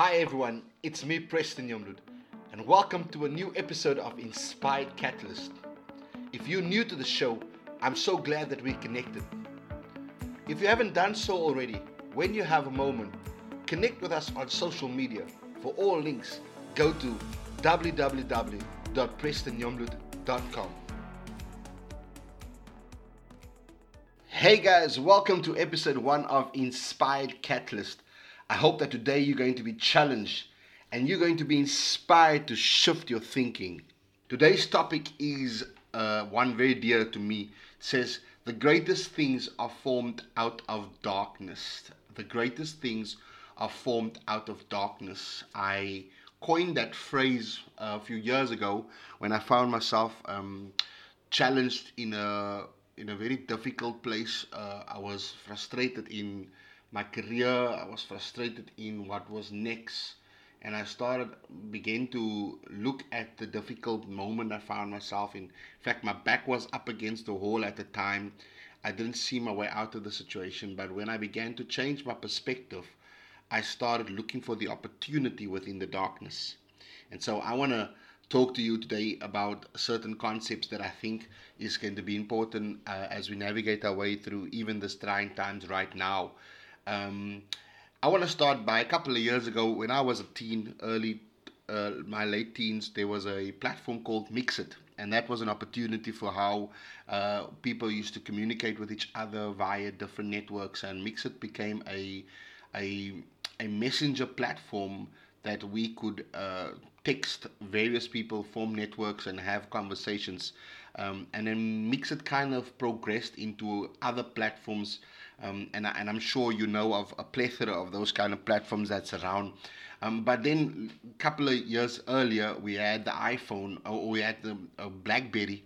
Hi everyone, it's me Preston Yomlud, and welcome to a new episode of Inspired Catalyst. If you're new to the show, I'm so glad that we connected. If you haven't done so already, when you have a moment, connect with us on social media. For all links, go to www.prestonyomlud.com. Hey guys, welcome to episode one of Inspired Catalyst. I hope that today you're going to be challenged and you're going to be inspired to shift your thinking. Today's topic is uh, one very dear to me. It says, The greatest things are formed out of darkness. The greatest things are formed out of darkness. I coined that phrase a few years ago when I found myself um, challenged in a in a very difficult place. Uh, I was frustrated in my career. I was frustrated in what was next, and I started began to look at the difficult moment I found myself in. In fact, my back was up against the wall at the time. I didn't see my way out of the situation, but when I began to change my perspective, I started looking for the opportunity within the darkness. And so I want to talk to you today about certain concepts that I think is going to be important uh, as we navigate our way through even this trying times right now. Um, I want to start by a couple of years ago when I was a teen, early, uh, my late teens, there was a platform called MXit. And that was an opportunity for how uh, people used to communicate with each other via different networks. And MXit became a, a, a messenger platform that we could uh, text various people, form networks, and have conversations. Um, and then MXit kind of progressed into other platforms. Um, and, and I'm sure you know of a plethora of those kind of platforms that's around. Um, but then a couple of years earlier, we had the iPhone, or we had the uh, BlackBerry.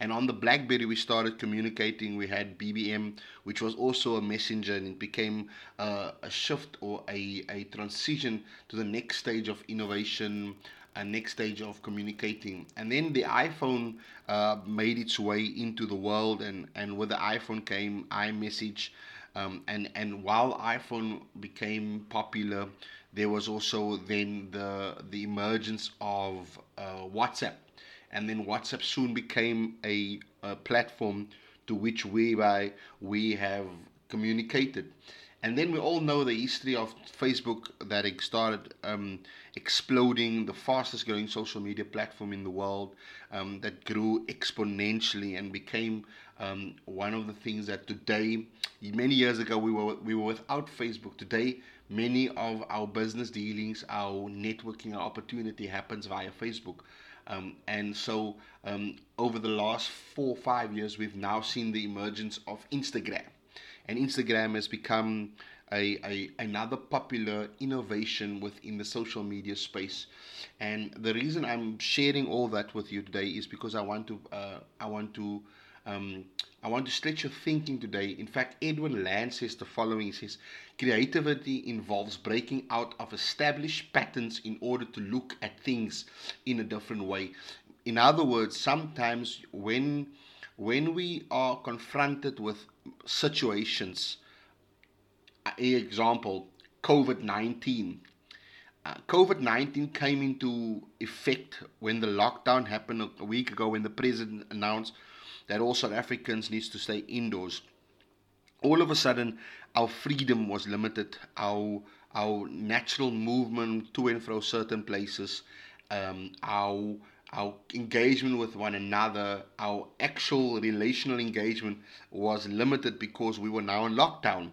And on the BlackBerry, we started communicating. We had BBM, which was also a messenger, and it became uh, a shift or a, a transition to the next stage of innovation, a next stage of communicating. And then the iPhone uh, made its way into the world, and, and with the iPhone came iMessage. Um, and, and while iPhone became popular, there was also then the, the emergence of uh, WhatsApp and then WhatsApp soon became a, a platform to which whereby we have communicated. And then we all know the history of Facebook that it started um, exploding, the fastest growing social media platform in the world um, that grew exponentially and became um, one of the things that today, many years ago, we were, we were without Facebook. Today, many of our business dealings, our networking, our opportunity happens via Facebook. Um, and so um, over the last four or five years, we've now seen the emergence of Instagram. And Instagram has become a, a, another popular innovation within the social media space. And the reason I'm sharing all that with you today is because I want to uh, I want to um, I want to stretch your thinking today. In fact, Edwin Land says the following: He says, creativity involves breaking out of established patterns in order to look at things in a different way. In other words, sometimes when when we are confronted with situations, example, COVID nineteen. Uh, COVID 19 came into effect when the lockdown happened a week ago when the president announced that all South Africans needs to stay indoors. All of a sudden, our freedom was limited. Our our natural movement to and fro certain places, um, our our engagement with one another, our actual relational engagement was limited because we were now in lockdown.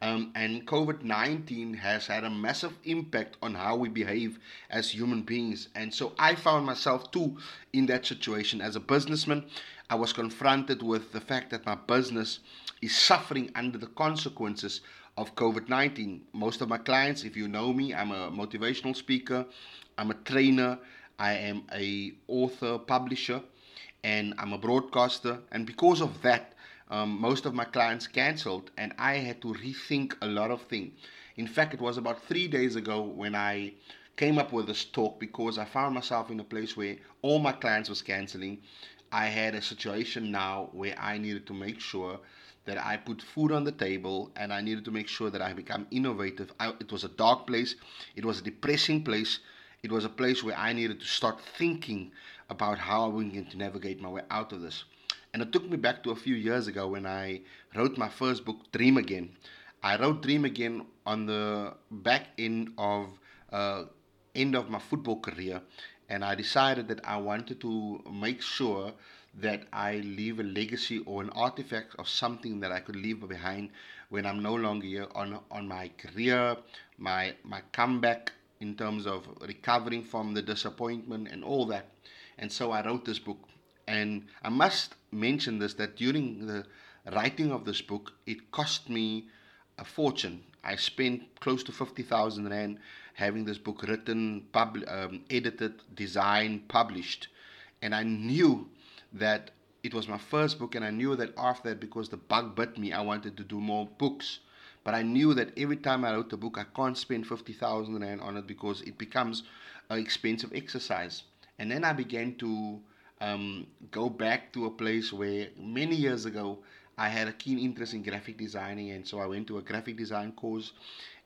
Um, and COVID 19 has had a massive impact on how we behave as human beings. And so I found myself too in that situation. As a businessman, I was confronted with the fact that my business is suffering under the consequences of COVID 19. Most of my clients, if you know me, I'm a motivational speaker, I'm a trainer, I am a author, publisher, and I'm a broadcaster. And because of that, um, most of my clients cancelled, and I had to rethink a lot of things. In fact, it was about three days ago when I came up with this talk because I found myself in a place where all my clients was cancelling. I had a situation now where I needed to make sure that I put food on the table and I needed to make sure that I become innovative. I, it was a dark place, it was a depressing place, it was a place where I needed to start thinking about how I'm going to navigate my way out of this. And it took me back to a few years ago when I wrote my first book, Dream Again. I wrote Dream Again on the back end of uh, end of my football career, and I decided that I wanted to make sure that I leave a legacy or an artifact of something that I could leave behind when I'm no longer here on on my career, my my comeback in terms of recovering from the disappointment and all that. And so I wrote this book. And I must mention this that during the writing of this book, it cost me a fortune. I spent close to 50,000 Rand having this book written, pub- um, edited, designed, published. And I knew that it was my first book, and I knew that after that, because the bug bit me, I wanted to do more books. But I knew that every time I wrote a book, I can't spend 50,000 Rand on it because it becomes an expensive exercise. And then I began to um, go back to a place where many years ago I had a keen interest in graphic designing, and so I went to a graphic design course.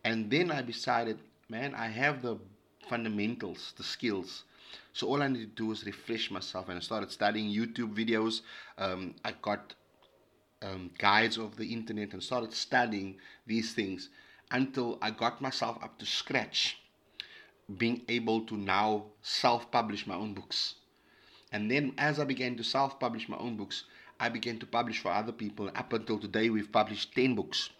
And then I decided, man, I have the fundamentals, the skills. So all I need to do is refresh myself, and I started studying YouTube videos. Um, I got um, guides of the internet and started studying these things until I got myself up to scratch, being able to now self publish my own books. And then as I began to self publish my own books, I began to publish for other people. Up until today, we've published 10 books.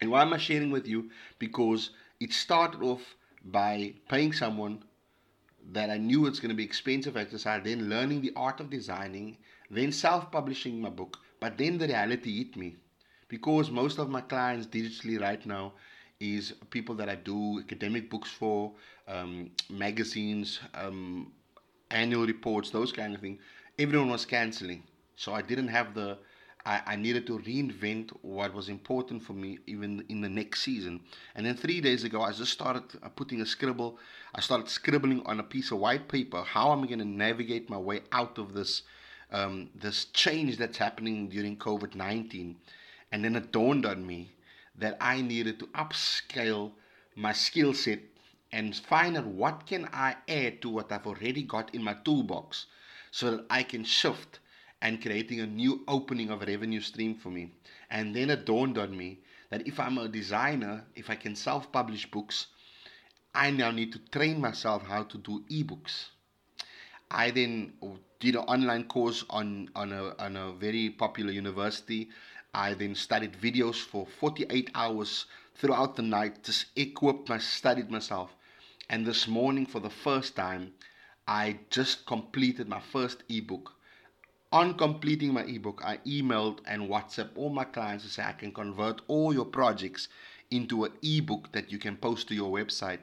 And why am I sharing with you? Because it started off by paying someone that I knew it's going to be expensive exercise, then learning the art of designing, then self publishing my book. But then the reality hit me because most of my clients digitally right now is people that I do academic books for, um, magazines, um, annual reports, those kind of things. Everyone was canceling. So I didn't have the, I, I needed to reinvent what was important for me even in the next season. And then three days ago, I just started uh, putting a scribble. I started scribbling on a piece of white paper. How I'm I going to navigate my way out of this, um, this change that's happening during COVID 19? And then it dawned on me that I needed to upscale my skill set and find out what can I add to what I've already got in my toolbox so that I can shift and creating a new opening of revenue stream for me. And then it dawned on me that if I'm a designer, if I can self publish books, I now need to train myself how to do ebooks. I then did an online course on, on, a, on a very popular university. I then studied videos for 48 hours throughout the night, just equipped my studied myself. And this morning, for the first time, I just completed my first ebook on completing my ebook, I emailed and WhatsApp all my clients to say I can convert all your projects into an ebook that you can post to your website.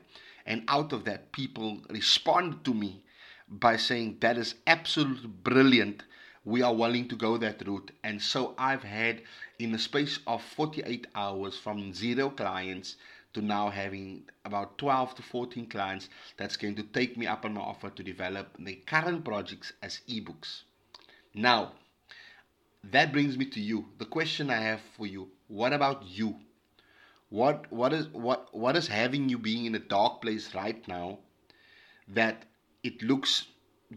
And out of that, people responded to me by saying that is absolutely brilliant. We are willing to go that route. And so I've had, in the space of 48 hours, from zero clients to now having about 12 to 14 clients that's going to take me up on my offer to develop the current projects as ebooks. Now, that brings me to you. The question I have for you: What about you? What what is what what is having you being in a dark place right now that it looks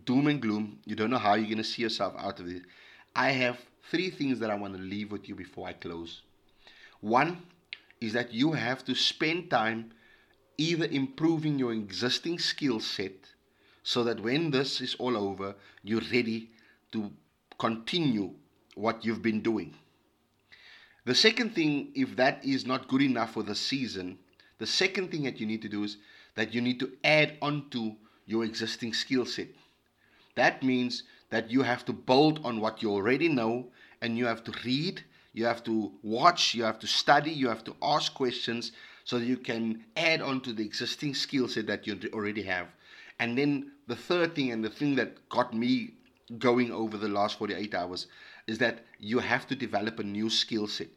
doom and gloom? You don't know how you're gonna see yourself out of it. I have three things that I want to leave with you before I close. One is that you have to spend time either improving your existing skill set so that when this is all over, you're ready to continue what you've been doing. The second thing, if that is not good enough for the season, the second thing that you need to do is that you need to add on to your existing skill set. That means that you have to build on what you already know and you have to read, you have to watch, you have to study, you have to ask questions so that you can add on to the existing skill set that you already have. And then the third thing and the thing that got me going over the last 48 hours is that you have to develop a new skill set.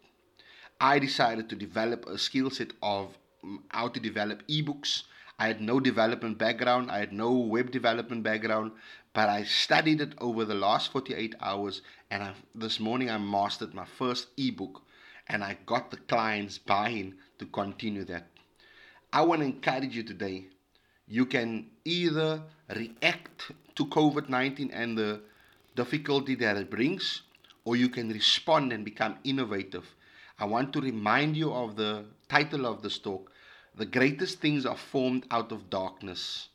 I decided to develop a skill set of mm, how to develop ebooks, I had no development background, I had no web development background, but I studied it over the last 48 hours. And I, this morning I mastered my first ebook and I got the clients buying to continue that. I want to encourage you today. You can either react to COVID 19 and the difficulty that it brings, or you can respond and become innovative. I want to remind you of the title of this talk The Greatest Things Are Formed Out of Darkness.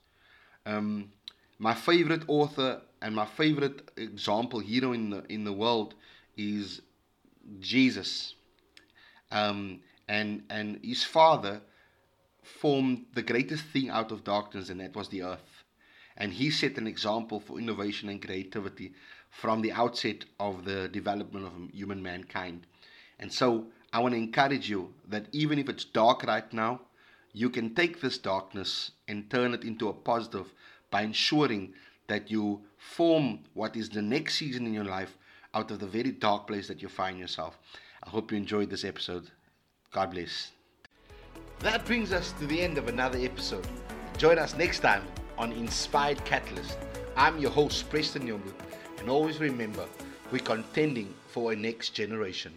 Um, my favorite author and my favorite example hero in the, in the world is Jesus. Um, and, and his father formed the greatest thing out of darkness, and that was the earth. And he set an example for innovation and creativity from the outset of the development of human mankind. And so I want to encourage you that even if it's dark right now, you can take this darkness and turn it into a positive by ensuring that you form what is the next season in your life out of the very dark place that you find yourself. I hope you enjoyed this episode. God bless. That brings us to the end of another episode. Join us next time on Inspired Catalyst. I'm your host, Preston Yomu, and always remember, we're contending for a next generation.